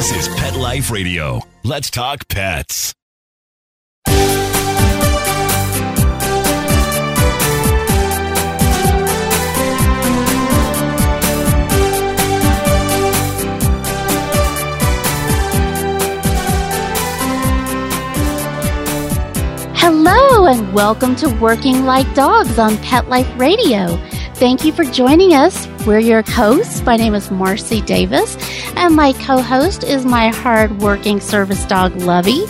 This is Pet Life Radio. Let's talk pets. Hello, and welcome to Working Like Dogs on Pet Life Radio. Thank you for joining us. We're your hosts. My name is Marcy Davis, and my co host is my hard-working service dog, Lovey.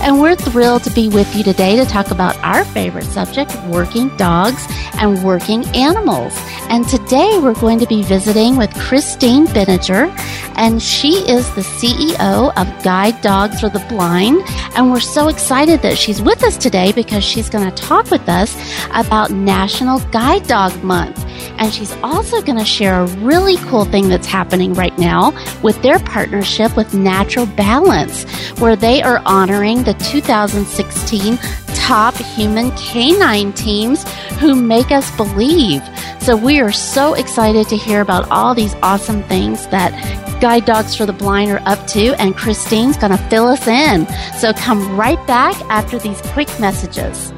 And we're thrilled to be with you today to talk about our favorite subject, working dogs and working animals. And today we're going to be visiting with Christine Benninger, and she is the CEO of Guide Dogs for the Blind. And we're so excited that she's with us today because she's going to talk with us about National Guide Dog Month. And she's also going to share a really cool thing that's happening right now with their partnership with Natural Balance, where they are honoring the 2016 top human canine teams who make us believe. So we are so excited to hear about all these awesome things that Guide Dogs for the Blind are up to, and Christine's going to fill us in. So come right back after these quick messages.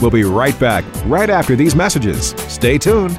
We'll be right back right after these messages. Stay tuned.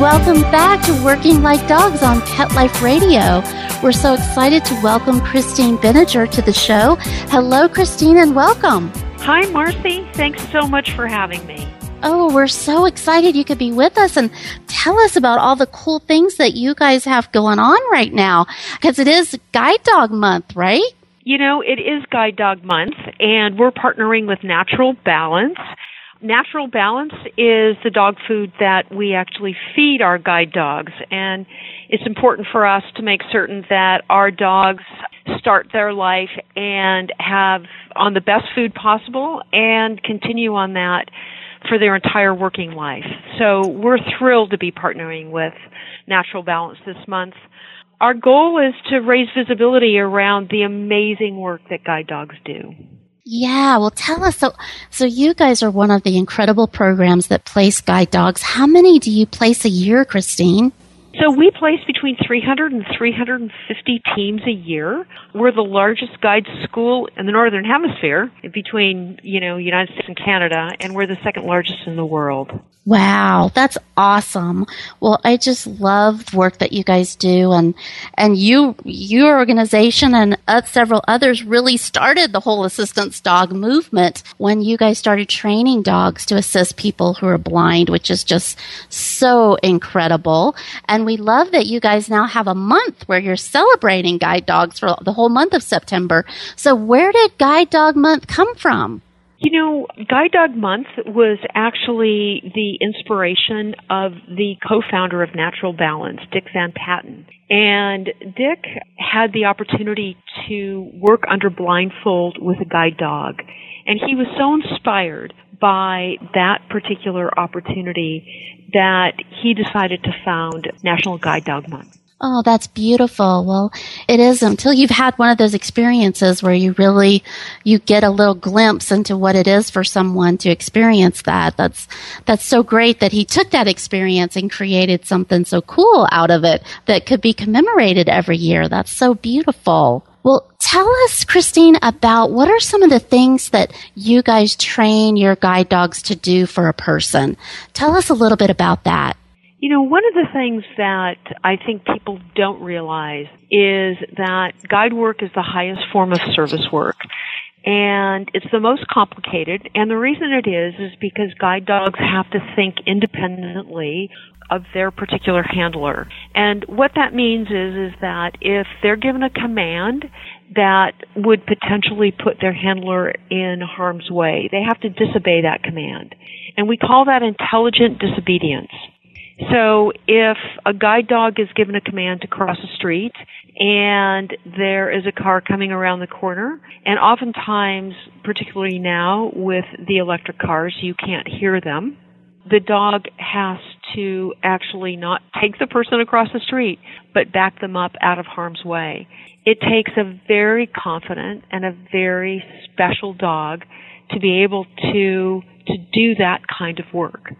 Welcome back to Working Like Dogs on Pet Life Radio. We're so excited to welcome Christine Benninger to the show. Hello, Christine, and welcome. Hi, Marcy. Thanks so much for having me. Oh, we're so excited you could be with us and tell us about all the cool things that you guys have going on right now. Because it is Guide Dog Month, right? You know, it is Guide Dog Month, and we're partnering with Natural Balance. Natural Balance is the dog food that we actually feed our guide dogs, and it's important for us to make certain that our dogs start their life and have on the best food possible and continue on that for their entire working life. So we're thrilled to be partnering with Natural Balance this month. Our goal is to raise visibility around the amazing work that guide dogs do. Yeah, well tell us so so you guys are one of the incredible programs that place guide dogs. How many do you place a year, Christine? So we place between 300 and 350 teams a year. We're the largest guide school in the northern hemisphere between, you know, United States and Canada, and we're the second largest in the world. Wow, that's awesome. Well, I just love the work that you guys do and and you your organization and uh, several others really started the whole assistance dog movement when you guys started training dogs to assist people who are blind, which is just so incredible. And we love that you guys now have a month where you're celebrating guide dogs for the whole month of September. So where did Guide Dog Month come from? You know, Guide Dog Month was actually the inspiration of the co-founder of Natural Balance, Dick Van Patten. And Dick had the opportunity to work under blindfold with a guide dog. And he was so inspired by that particular opportunity that he decided to found National Guide Dog Month. Oh, that's beautiful. Well, it is until you've had one of those experiences where you really you get a little glimpse into what it is for someone to experience that. That's that's so great that he took that experience and created something so cool out of it that could be commemorated every year. That's so beautiful. Well, tell us, Christine, about what are some of the things that you guys train your guide dogs to do for a person? Tell us a little bit about that. You know, one of the things that I think people don't realize is that guide work is the highest form of service work. And it's the most complicated. And the reason it is, is because guide dogs have to think independently of their particular handler. And what that means is, is that if they're given a command that would potentially put their handler in harm's way, they have to disobey that command. And we call that intelligent disobedience. So if a guide dog is given a command to cross a street and there is a car coming around the corner, and oftentimes, particularly now with the electric cars, you can't hear them. The dog has to actually not take the person across the street, but back them up out of harm's way. It takes a very confident and a very special dog to be able to to do that kind of work.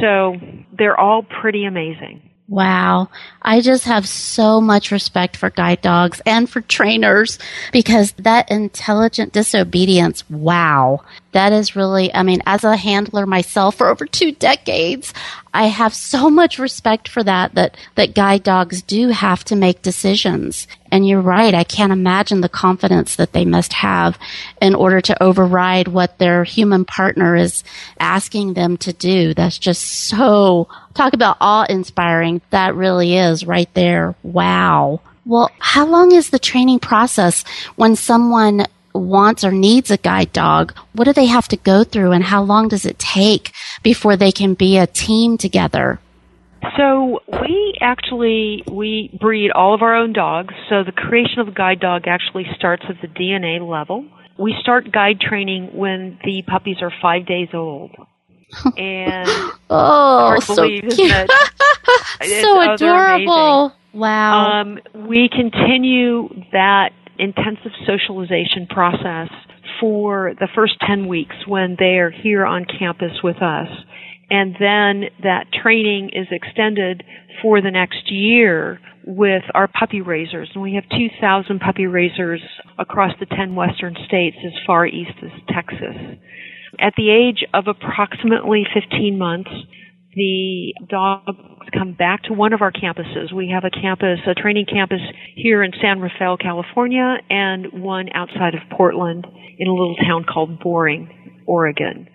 So they're all pretty amazing. Wow. I just have so much respect for guide dogs and for trainers because that intelligent disobedience, wow. That is really, I mean, as a handler myself for over two decades, I have so much respect for that, that, that guide dogs do have to make decisions. And you're right. I can't imagine the confidence that they must have in order to override what their human partner is asking them to do. That's just so, talk about awe inspiring. That really is right there. Wow. Well, how long is the training process when someone wants or needs a guide dog, what do they have to go through and how long does it take before they can be a team together? So we actually we breed all of our own dogs. So the creation of a guide dog actually starts at the DNA level. We start guide training when the puppies are five days old. And oh, so cute. so oh, adorable. Wow. Um, we continue that intensive socialization process for the first 10 weeks when they are here on campus with us. And then that training is extended for the next year with our puppy raisers. And we have 2,000 puppy raisers across the 10 western states as far east as Texas. At the age of approximately 15 months, the dogs come back to one of our campuses. We have a campus, a training campus here in San Rafael, California, and one outside of Portland in a little town called Boring, Oregon.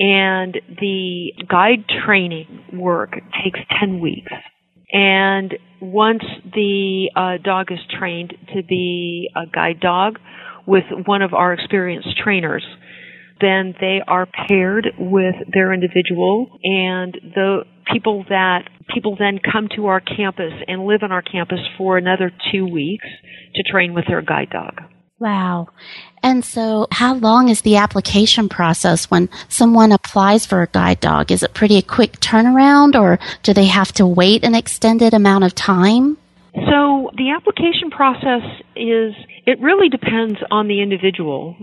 And the guide training work takes 10 weeks. And once the uh, dog is trained to be a guide dog with one of our experienced trainers, then they are paired with their individual and the people that people then come to our campus and live on our campus for another two weeks to train with their guide dog. Wow. And so how long is the application process when someone applies for a guide dog? Is it pretty a quick turnaround or do they have to wait an extended amount of time? So the application process is, it really depends on the individual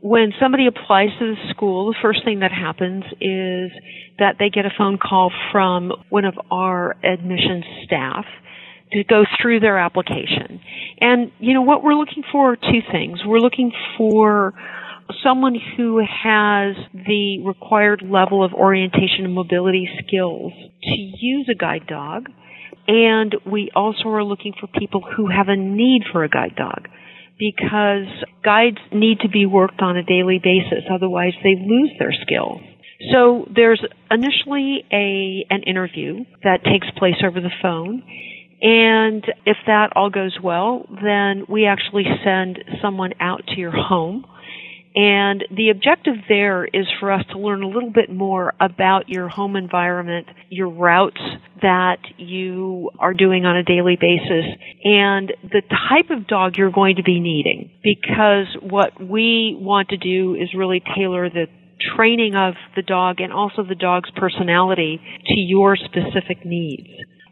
when somebody applies to the school, the first thing that happens is that they get a phone call from one of our admissions staff to go through their application. And, you know, what we're looking for are two things. We're looking for someone who has the required level of orientation and mobility skills to use a guide dog. And we also are looking for people who have a need for a guide dog because guides need to be worked on a daily basis, otherwise they lose their skills. So there's initially a an interview that takes place over the phone. And if that all goes well, then we actually send someone out to your home and the objective there is for us to learn a little bit more about your home environment, your routes that you are doing on a daily basis, and the type of dog you're going to be needing. Because what we want to do is really tailor the training of the dog and also the dog's personality to your specific needs.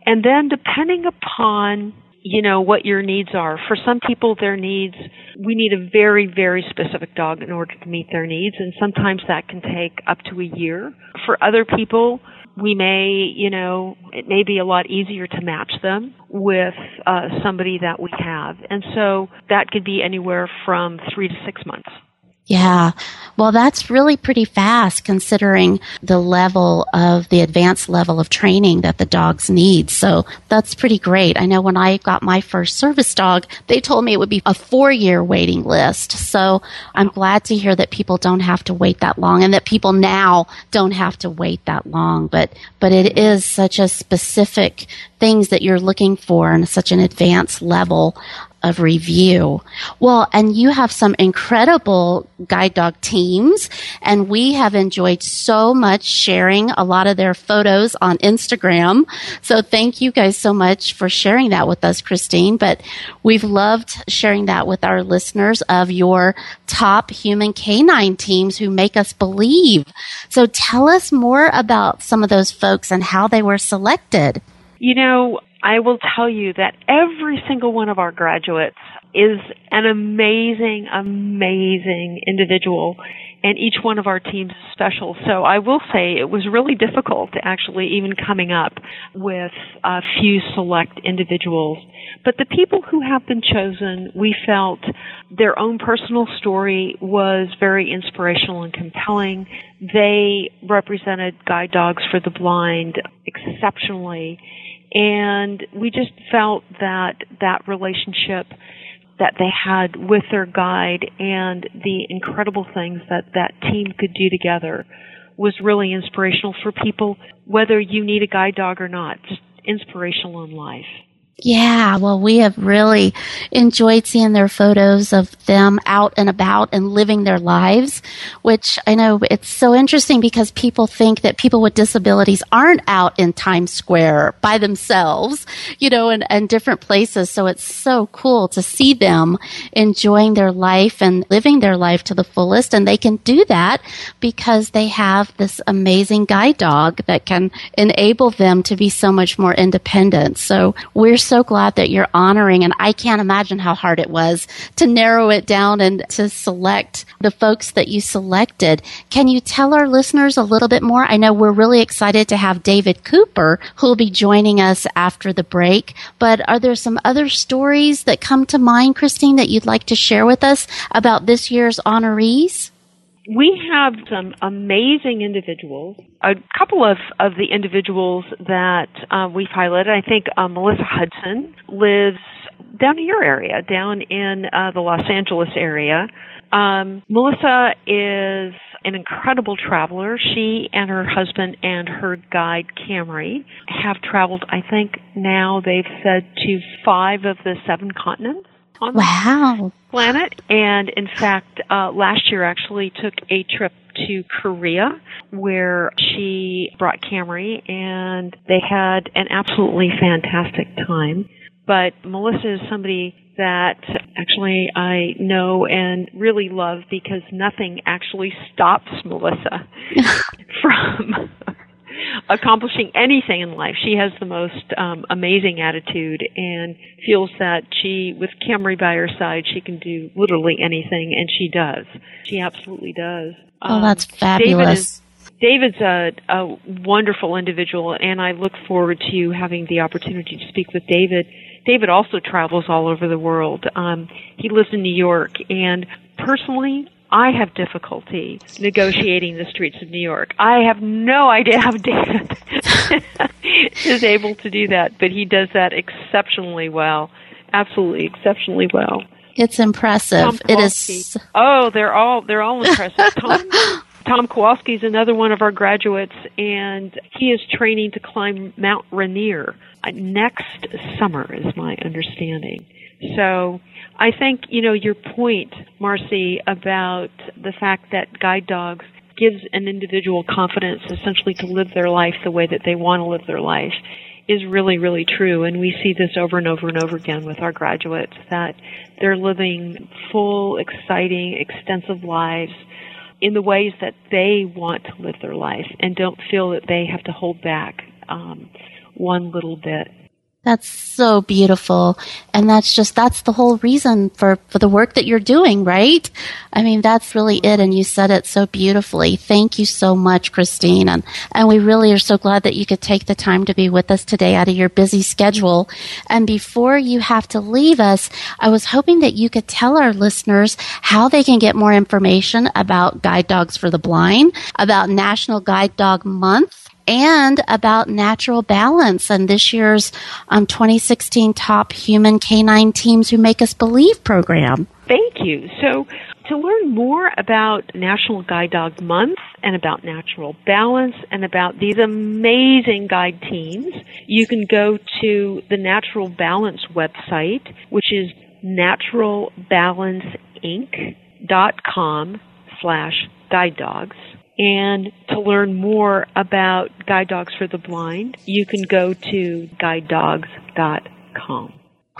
And then depending upon you know what your needs are. For some people, their needs we need a very very specific dog in order to meet their needs, and sometimes that can take up to a year. For other people, we may you know it may be a lot easier to match them with uh, somebody that we have, and so that could be anywhere from three to six months. Yeah. Well, that's really pretty fast considering the level of the advanced level of training that the dogs need. So that's pretty great. I know when I got my first service dog, they told me it would be a four year waiting list. So I'm glad to hear that people don't have to wait that long and that people now don't have to wait that long. But, but it is such a specific things that you're looking for and such an advanced level of review. Well, and you have some incredible guide dog teams, and we have enjoyed so much sharing a lot of their photos on Instagram. So thank you guys so much for sharing that with us, Christine. But we've loved sharing that with our listeners of your top human canine teams who make us believe. So tell us more about some of those folks and how they were selected. You know, I will tell you that every single one of our graduates is an amazing, amazing individual, and each one of our teams is special. So I will say it was really difficult to actually even coming up with a few select individuals. But the people who have been chosen, we felt their own personal story was very inspirational and compelling. They represented guide dogs for the blind exceptionally and we just felt that that relationship that they had with their guide and the incredible things that that team could do together was really inspirational for people, whether you need a guide dog or not, just inspirational in life. Yeah, well, we have really enjoyed seeing their photos of them out and about and living their lives, which I know it's so interesting because people think that people with disabilities aren't out in Times Square by themselves, you know, and, and different places. So it's so cool to see them enjoying their life and living their life to the fullest. And they can do that because they have this amazing guide dog that can enable them to be so much more independent. So we're so glad that you're honoring, and I can't imagine how hard it was to narrow it down and to select the folks that you selected. Can you tell our listeners a little bit more? I know we're really excited to have David Cooper, who will be joining us after the break, but are there some other stories that come to mind, Christine, that you'd like to share with us about this year's honorees? We have some amazing individuals. A couple of, of the individuals that uh, we've highlighted, I think uh, Melissa Hudson lives down in your area, down in uh, the Los Angeles area. Um, Melissa is an incredible traveler. She and her husband and her guide Camry have traveled, I think now they've said to five of the seven continents on wow. the planet. And in fact, uh, last year actually took a trip to Korea where she brought Camry and they had an absolutely fantastic time. But Melissa is somebody that actually I know and really love because nothing actually stops Melissa from accomplishing anything in life. She has the most um, amazing attitude and feels that she, with Camry by her side, she can do literally anything, and she does. She absolutely does. Oh, that's fabulous. David is, David's a, a wonderful individual, and I look forward to having the opportunity to speak with David. David also travels all over the world. Um, he lives in New York, and personally, I have difficulty negotiating the streets of New York. I have no idea how David is able to do that, but he does that exceptionally well. Absolutely exceptionally well. It's impressive. It is. Oh, they're all they're all impressive. Tom, Tom Kowalski is another one of our graduates, and he is training to climb Mount Rainier uh, next summer, is my understanding. So I think, you know, your point, Marcy, about the fact that guide dogs gives an individual confidence essentially to live their life the way that they want to live their life is really, really true. And we see this over and over and over again with our graduates that they're living full, exciting, extensive lives in the ways that they want to live their life and don't feel that they have to hold back um, one little bit. That's so beautiful. And that's just, that's the whole reason for, for the work that you're doing, right? I mean, that's really it. And you said it so beautifully. Thank you so much, Christine. And, and we really are so glad that you could take the time to be with us today out of your busy schedule. And before you have to leave us, I was hoping that you could tell our listeners how they can get more information about Guide Dogs for the Blind, about National Guide Dog Month, and about natural balance and this year's um, 2016 top human canine teams who make us believe program. Thank you. So, to learn more about National Guide Dog Month and about natural balance and about these amazing guide teams, you can go to the Natural Balance website, which is naturalbalanceinc.com slash guide dogs. And to learn more about Guide Dogs for the Blind, you can go to guidedogs.com.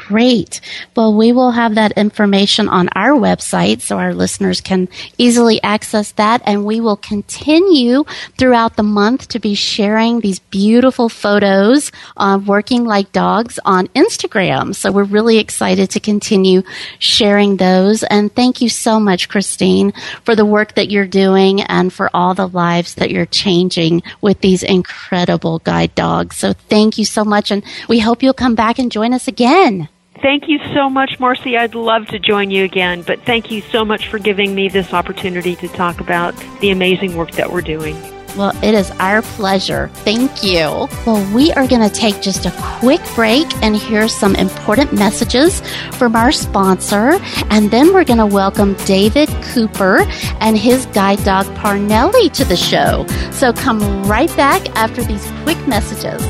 Great. Well, we will have that information on our website so our listeners can easily access that. And we will continue throughout the month to be sharing these beautiful photos of working like dogs on Instagram. So we're really excited to continue sharing those. And thank you so much, Christine, for the work that you're doing and for all the lives that you're changing with these incredible guide dogs. So thank you so much. And we hope you'll come back and join us again. Thank you so much, Marcy. I'd love to join you again, but thank you so much for giving me this opportunity to talk about the amazing work that we're doing. Well, it is our pleasure. Thank you. Well, we are going to take just a quick break and hear some important messages from our sponsor. And then we're going to welcome David Cooper and his guide dog Parnelli to the show. So come right back after these quick messages.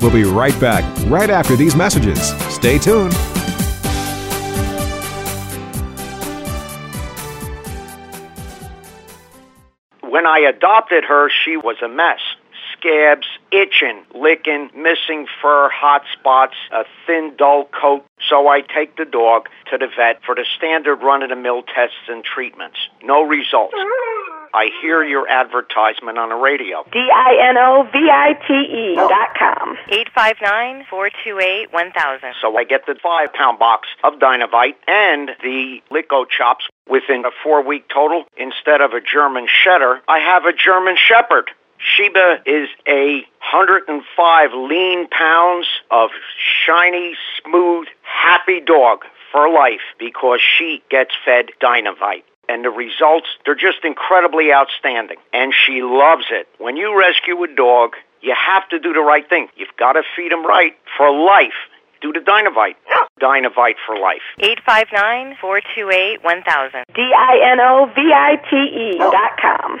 We'll be right back right after these messages. Stay tuned. When I adopted her, she was a mess. Scabs, itching, licking, missing fur, hot spots, a thin, dull coat. So I take the dog to the vet for the standard run of the mill tests and treatments. No results. I hear your advertisement on the radio. D-I-N-O-V-I-T-E oh. dot com. 859-428-1000. So I get the five pound box of Dinovite and the LickOChops within a four week total. Instead of a German Shedder, I have a German Shepherd. Sheba is a 105 lean pounds of shiny, smooth, happy dog for life because she gets fed Dinovite and the results, they're just incredibly outstanding. And she loves it. When you rescue a dog, you have to do the right thing. You've got to feed him right for life. Do the Dinovite. Dinovite for life. 859-428-1000. D-I-N-O-V-I-T-E dot com.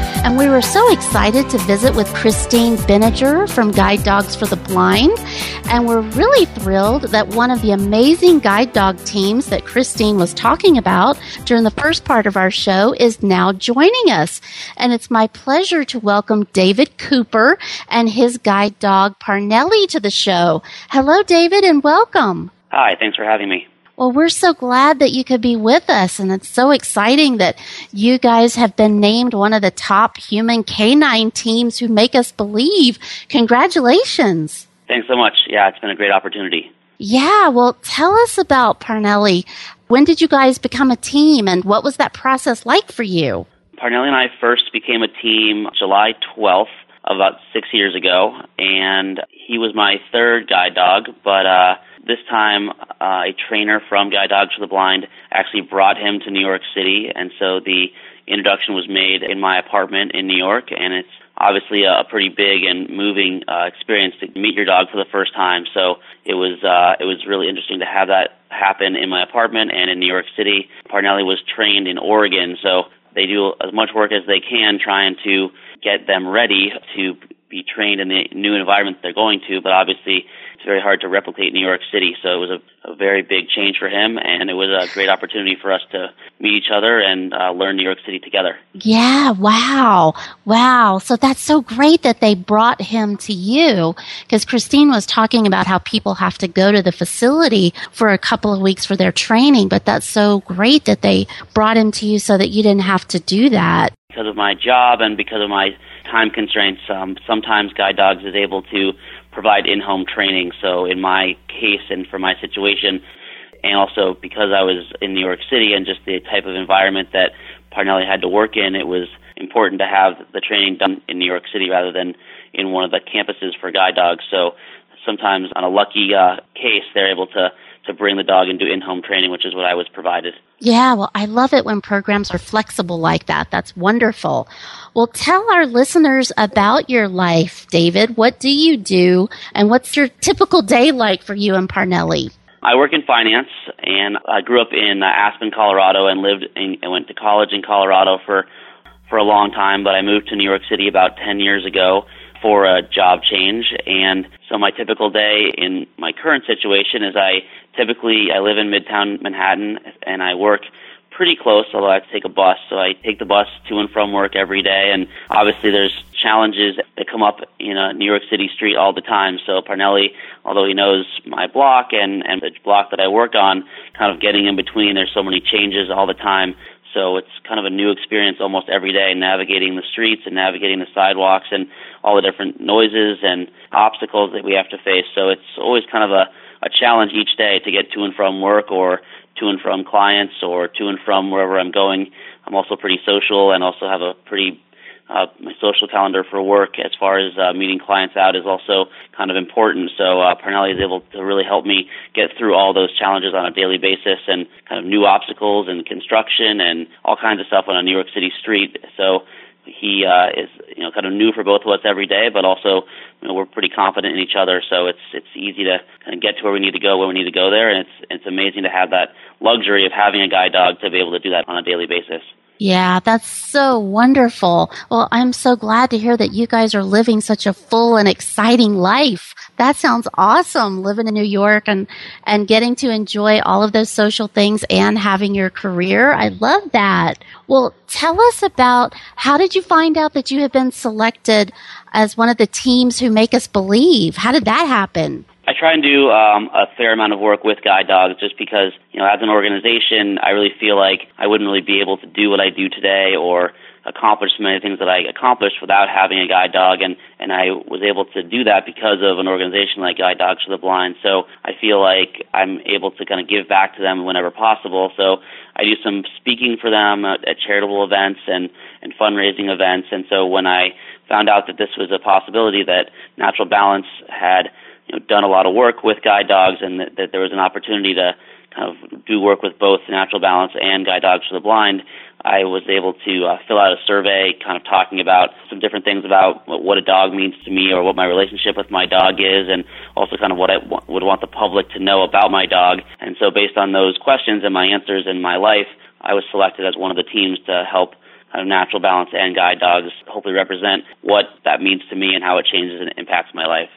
And we were so excited to visit with Christine Benninger from Guide Dogs for the Blind. And we're really thrilled that one of the amazing guide dog teams that Christine was talking about during the first part of our show is now joining us. And it's my pleasure to welcome David Cooper and his guide dog Parnelli to the show. Hello, David, and welcome. Hi, thanks for having me. Well, we're so glad that you could be with us, and it's so exciting that you guys have been named one of the top human canine teams who make us believe. Congratulations. Thanks so much. Yeah, it's been a great opportunity. Yeah, well, tell us about Parnelli. When did you guys become a team, and what was that process like for you? Parnelli and I first became a team July 12th, about six years ago, and he was my third guide dog, but uh, this time uh, a trainer from Guide Dogs for the Blind actually brought him to New York City, and so the introduction was made in my apartment in New York, and it's obviously a pretty big and moving uh, experience to meet your dog for the first time. So it was uh, it was really interesting to have that happen in my apartment and in New York City. Parnelli was trained in Oregon, so they do as much work as they can trying to get them ready to be trained in the new environment they're going to. But obviously, it's very hard to replicate New York City. So it was a, a very big change for him, and it was a great opportunity for us to meet each other and uh, learn New York City together. Yeah, wow. Wow. So that's so great that they brought him to you because Christine was talking about how people have to go to the facility for a couple of weeks for their training, but that's so great that they brought him to you so that you didn't have to do that. Because of my job and because of my time constraints, um, sometimes Guide Dogs is able to provide in-home training. So in my case and for my situation, and also because I was in New York City and just the type of environment that Parnelli had to work in, it was important to have the training done in New York City rather than in one of the campuses for guide dogs. So sometimes on a lucky uh, case, they're able to to bring the dog and do in-home training, which is what I was provided. Yeah, well, I love it when programs are flexible like that. That's wonderful. Well, tell our listeners about your life, David. What do you do, and what's your typical day like for you and Parnelli? I work in finance, and I grew up in uh, Aspen, Colorado, and lived in, and went to college in Colorado for for a long time. But I moved to New York City about ten years ago for a job change, and so my typical day in my current situation is I typically I live in Midtown Manhattan, and I work pretty close, although I have to take a bus. So I take the bus to and from work every day, and obviously there's challenges that come up in a New York City street all the time. So Parnelli, although he knows my block and and the block that I work on, kind of getting in between. There's so many changes all the time. So it's kind of a new experience almost every day, navigating the streets and navigating the sidewalks and all the different noises and obstacles that we have to face. So it's always kind of a, a challenge each day to get to and from work or to and from clients or to and from wherever I'm going. I'm also pretty social and also have a pretty uh, my social calendar for work as far as uh, meeting clients out is also kind of important. So uh, Parnelli is able to really help me get through all those challenges on a daily basis and kind of new obstacles and construction and all kinds of stuff on a New York City street. So he uh, is you know kind of new for both of us every day, but also you know, we're pretty confident in each other. So it's it's easy to kind of get to where we need to go when we need to go there, and it's it's amazing to have that luxury of having a guide dog to be able to do that on a daily basis. Yeah, that's so wonderful. Well, I'm so glad to hear that you guys are living such a full and exciting life. That sounds awesome living in New York and, and getting to enjoy all of those social things and having your career. I love that. Well, tell us about how did you find out that you have been selected as one of the teams who make us believe? How did that happen? I try and do um, a fair amount of work with guide dogs just because, you know, as an organization, I really feel like I wouldn't really be able to do what I do today or accomplish many things that I accomplished without having a guide dog and and I was able to do that because of an organization like Guide Dogs for the Blind. So I feel like I'm able to kind of give back to them whenever possible. So I do some speaking for them at, at charitable events and and fundraising events and so when I found out that this was a possibility that Natural Balance had you know, done a lot of work with guide dogs and that, that there was an opportunity to kind of do work with both Natural Balance and Guide Dogs for the Blind, I was able to uh, fill out a survey kind of talking about some different things about what a dog means to me or what my relationship with my dog is and also kind of what I w- would want the public to know about my dog. And so based on those questions and my answers in my life, I was selected as one of the teams to help of natural balance and guide dogs hopefully represent what that means to me and how it changes and impacts my life.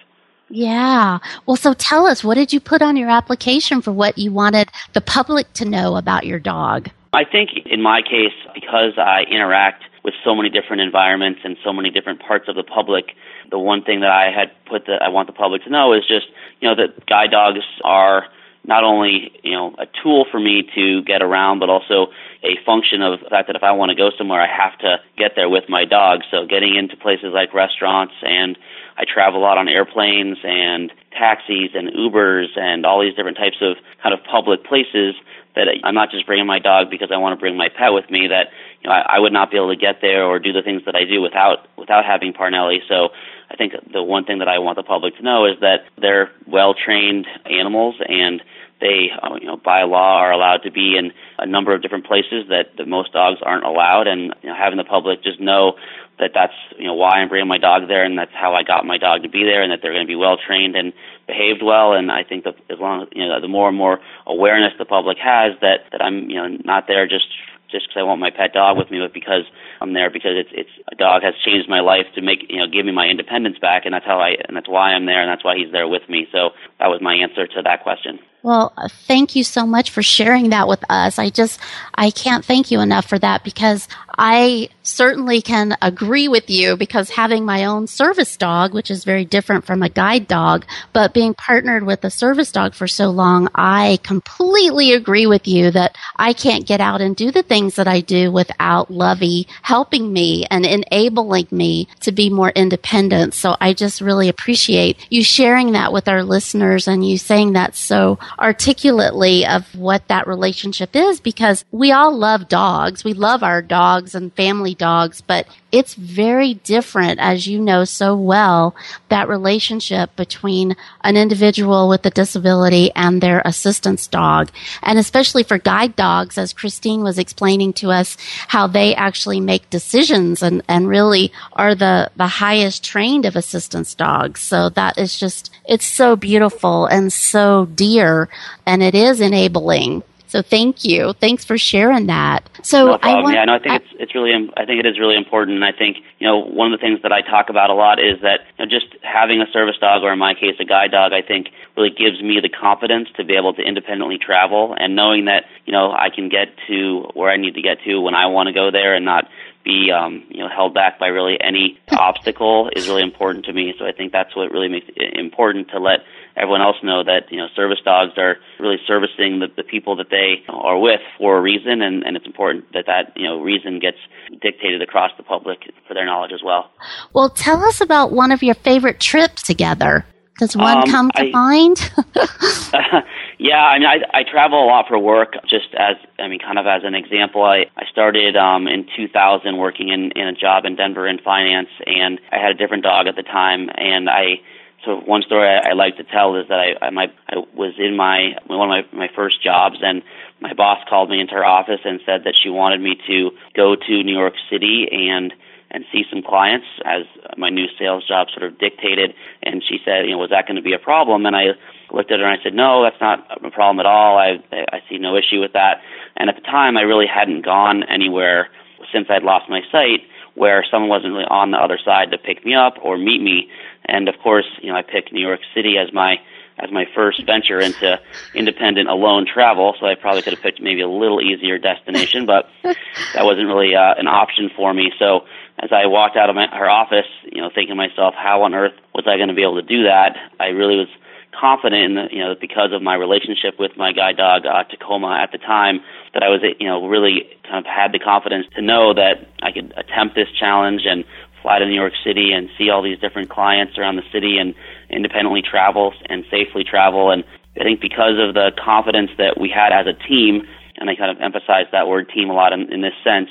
Yeah. Well, so tell us, what did you put on your application for what you wanted the public to know about your dog? I think in my case, because I interact with so many different environments and so many different parts of the public, the one thing that I had put that I want the public to know is just, you know, that guide dogs are not only, you know, a tool for me to get around, but also a function of the fact that if I want to go somewhere, I have to get there with my dog. So getting into places like restaurants and I travel a lot on airplanes and taxis and Ubers and all these different types of kind of public places that I'm not just bringing my dog because I want to bring my pet with me. That you know I, I would not be able to get there or do the things that I do without without having Parnelli. So I think the one thing that I want the public to know is that they're well trained animals and they, uh, you know, by law are allowed to be in a number of different places that, that most dogs aren't allowed. And you know, having the public just know that that's you know why I'm bringing my dog there, and that's how I got my dog to be there, and that they're going to be well trained and behaved well. And I think that as long as you know, the more and more awareness the public has that that I'm you know not there just just because I want my pet dog with me, but because I'm there because it's it's a dog has changed my life to make you know give me my independence back, and that's how I and that's why I'm there, and that's why he's there with me. So that was my answer to that question. Well, thank you so much for sharing that with us. I just, I can't thank you enough for that because I certainly can agree with you because having my own service dog, which is very different from a guide dog, but being partnered with a service dog for so long, I completely agree with you that I can't get out and do the things that I do without Lovey helping me and enabling me to be more independent. So I just really appreciate you sharing that with our listeners and you saying that so articulately of what that relationship is because we all love dogs. We love our dogs and family dogs, but it's very different, as you know so well, that relationship between an individual with a disability and their assistance dog. And especially for guide dogs, as Christine was explaining to us, how they actually make decisions and, and really are the, the highest trained of assistance dogs. So that is just, it's so beautiful and so dear and it is enabling. So thank you. Thanks for sharing that. So no. I want, yeah, no, I think I, it's it's really I think it is really important. And I think you know one of the things that I talk about a lot is that you know, just having a service dog or in my case a guide dog, I think really gives me the confidence to be able to independently travel and knowing that you know I can get to where I need to get to when I want to go there and not be um, you know held back by really any obstacle is really important to me. So I think that's what really makes it important to let everyone else know that you know service dogs are really servicing the, the people that they are with for a reason, and, and it's important that that you know reason gets dictated across the public for their knowledge as well. Well, tell us about one of your favorite trips together. Does one um, come to I, mind? yeah, I mean, I, I travel a lot for work. Just as, I mean, kind of as an example, I, I started um, in 2000 working in, in a job in Denver in finance, and I had a different dog at the time, and I so one story I, I like to tell is that I, I my I was in my one of my my first jobs and my boss called me into her office and said that she wanted me to go to New York City and and see some clients as my new sales job sort of dictated. And she said you know was that going to be a problem? And I looked at her and I said no that's not a problem at all. I I see no issue with that. And at the time I really hadn't gone anywhere since I'd lost my sight where someone wasn't really on the other side to pick me up or meet me. And of course, you know, I picked New York City as my as my first venture into independent alone travel. So I probably could have picked maybe a little easier destination, but that wasn't really uh, an option for me. So as I walked out of my, her office, you know, thinking to myself, how on earth was I going to be able to do that? I really was confident in the, you know, because of my relationship with my guide dog uh, Tacoma at the time, that I was, you know, really kind of had the confidence to know that I could attempt this challenge and fly to New York City and see all these different clients around the city and independently travel and safely travel. And I think because of the confidence that we had as a team, and I kind of emphasize that word team a lot in, in this sense,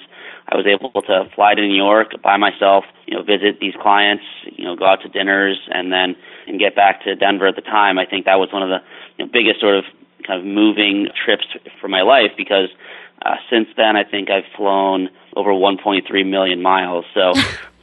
I was able to fly to New York by myself, you know, visit these clients, you know, go out to dinners, and then and get back to Denver at the time. I think that was one of the you know, biggest sort of kind of moving trips for my life because uh, since then I think I've flown over 1.3 million miles. So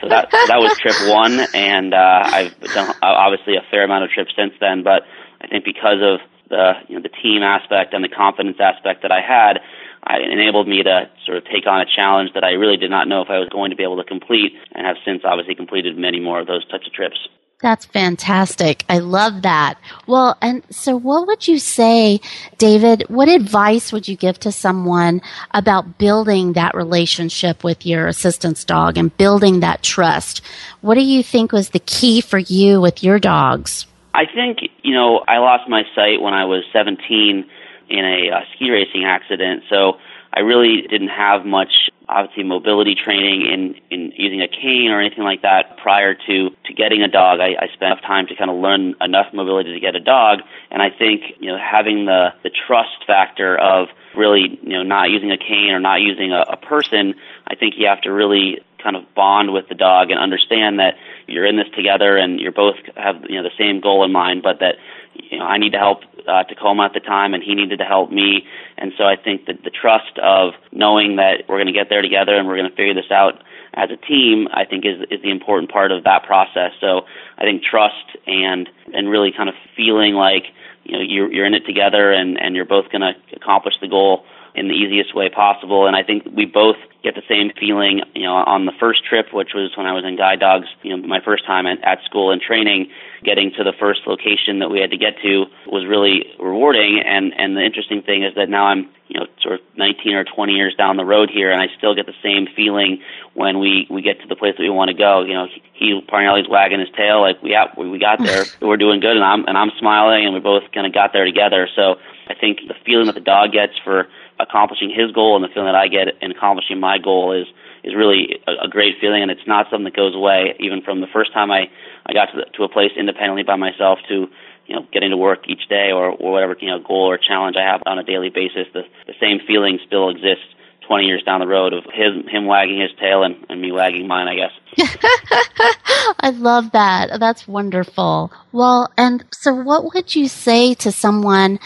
so that that was trip one, and uh, I've done obviously a fair amount of trips since then. But I think because of the you know the team aspect and the confidence aspect that I had, it enabled me to sort of take on a challenge that I really did not know if I was going to be able to complete, and have since obviously completed many more of those types of trips. That's fantastic. I love that. Well, and so what would you say, David? What advice would you give to someone about building that relationship with your assistance dog and building that trust? What do you think was the key for you with your dogs? I think, you know, I lost my sight when I was 17 in a uh, ski racing accident. So I really didn't have much, obviously, mobility training in, in using a cane or anything like that prior to, to getting a dog. I, I spent enough time to kind of learn enough mobility to get a dog. And I think, you know, having the, the trust factor of really, you know, not using a cane or not using a, a person, I think you have to really kind of bond with the dog and understand that you're in this together and you're both have you know the same goal in mind, but that you know I need to help uh, Tacoma at the time and he needed to help me, and so I think that the trust of knowing that we're going to get there together and we're going to figure this out as a team, I think is is the important part of that process. So I think trust and and really kind of feeling like you know you're you're in it together and and you're both going to accomplish the goal in the easiest way possible. And I think we both get the same feeling, you know, on the first trip, which was when I was in guide dogs, you know, my first time at, at school and training, getting to the first location that we had to get to was really rewarding. And, and the interesting thing is that now I'm, you know, sort of 19 or 20 years down the road here, and I still get the same feeling when we, we get to the place that we want to go. You know, he, Parnelli's wagging his tail, like we got, we got there, we're doing good, and I'm, and I'm smiling, and we both kind of got there together. So I think the feeling that the dog gets for accomplishing his goal and the feeling that I get in accomplishing my goal is is really a, a great feeling, and it's not something that goes away. Even from the first time I I got to the, to a place independently by myself to you know getting to work each day or, or whatever you know goal or challenge I have on a daily basis, the the same feeling still exists 20 years down the road of his, him wagging his tail and, and me wagging mine, I guess. I love that. That's wonderful. Well, and so what would you say to someone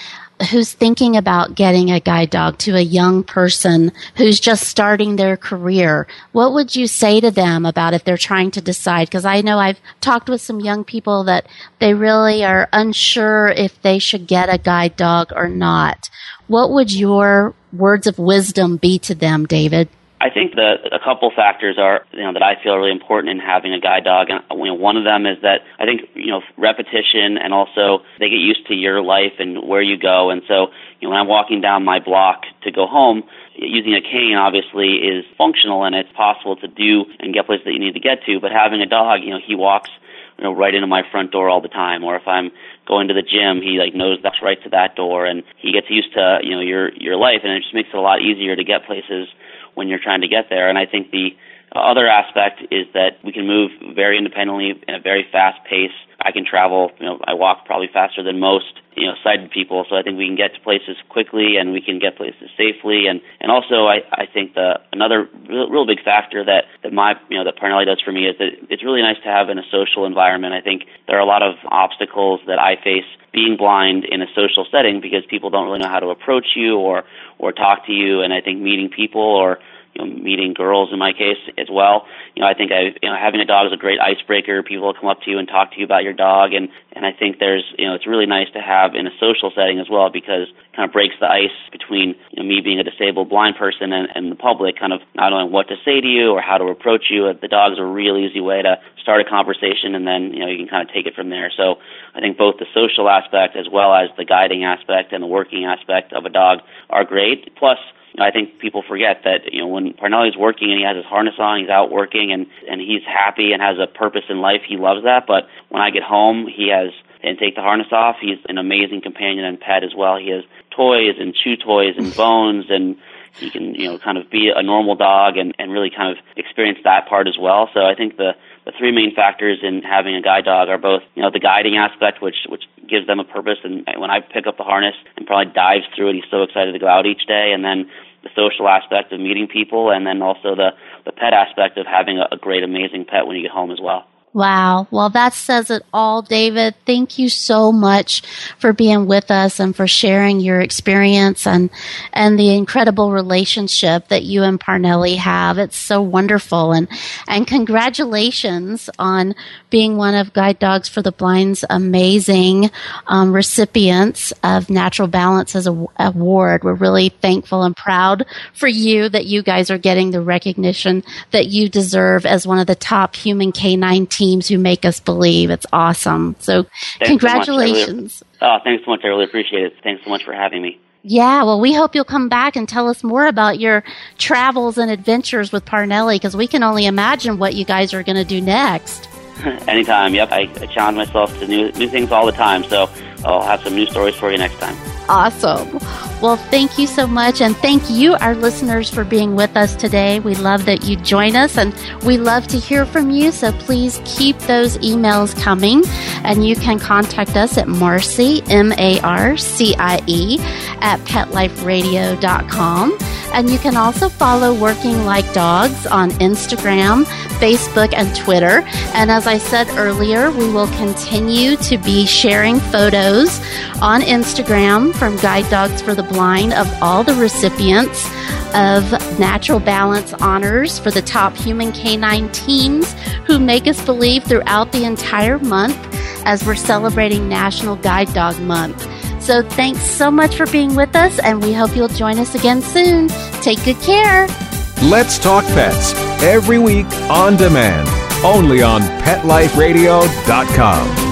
who's thinking about getting a guide dog to a young person who's just starting their career, what would you say to them about if they're trying to decide? Because I know I've talked with some young people that they really are unsure if they should get a guide dog or not. What would your words of wisdom be to them, David? I think that a couple factors are, you know, that I feel really important in having a guide dog. And you know, one of them is that I think, you know, repetition and also they get used to your life and where you go. And so, you know, when I'm walking down my block to go home, using a cane obviously is functional and it's possible to do and get places that you need to get to. But having a dog, you know, he walks you know right into my front door all the time or if i'm going to the gym he like knows that's right to that door and he gets used to you know your your life and it just makes it a lot easier to get places when you're trying to get there. And I think the other aspect is that we can move very independently in a very fast pace. I can travel, you know, I walk probably faster than most, you know, sighted people. So I think we can get to places quickly and we can get places safely. And, and also I, I think the, another real, real big factor that, that my, you know, that Parnelli does for me is that it's really nice to have in a social environment. I think there are a lot of obstacles that I face being blind in a social setting because people don't really know how to approach you or, or talk to you. And I think meeting people or, you know, meeting girls in my case as well. You know, I think I, you know, having a dog is a great icebreaker. People will come up to you and talk to you about your dog, and and I think there's, you know, it's really nice to have in a social setting as well because it kind of breaks the ice between you know, me being a disabled blind person and, and the public, kind of not knowing what to say to you or how to approach you. The dog's a really easy way to start a conversation, and then you know you can kind of take it from there. So I think both the social aspect as well as the guiding aspect and the working aspect of a dog are great. Plus I think people forget that you know when Parnelli's working and he has his harness on, he's out working and and he's happy and has a purpose in life. He loves that. But when I get home, he has and take the harness off. He's an amazing companion and pet as well. He has toys and chew toys and bones and he can you know kind of be a normal dog and and really kind of experience that part as well. So I think the the three main factors in having a guide dog are both, you know, the guiding aspect, which which gives them a purpose, and when I pick up the harness and Parnelli dives through it, he's so excited to go out each day, and then the social aspect of meeting people, and then also the the pet aspect of having a, a great, amazing pet when you get home as well. Wow. Well, that says it all, David. Thank you so much for being with us and for sharing your experience and, and the incredible relationship that you and Parnelli have. It's so wonderful. And, and congratulations on being one of Guide Dogs for the Blind's amazing um, recipients of Natural Balance's award. We're really thankful and proud for you that you guys are getting the recognition that you deserve as one of the top human canine teams teams who make us believe. It's awesome. So thanks congratulations. So really, oh, thanks so much. I really appreciate it. Thanks so much for having me. Yeah, well, we hope you'll come back and tell us more about your travels and adventures with Parnelli because we can only imagine what you guys are going to do next. Anytime, yep. I, I challenge myself to new, new things all the time, so I'll have some new stories for you next time. Awesome. Well, thank you so much. And thank you, our listeners, for being with us today. We love that you join us and we love to hear from you. So please keep those emails coming. And you can contact us at Marcie, M A R C I E, at petliferadio.com. And you can also follow Working Like Dogs on Instagram, Facebook, and Twitter. And as I said earlier, we will continue to be sharing photos on Instagram from Guide Dogs for the Blind of all the recipients of Natural Balance honors for the top human canine teams who make us believe throughout the entire month as we're celebrating National Guide Dog Month. So thanks so much for being with us, and we hope you'll join us again soon. Take good care. Let's Talk Pets every week on demand, only on PetLifeRadio.com.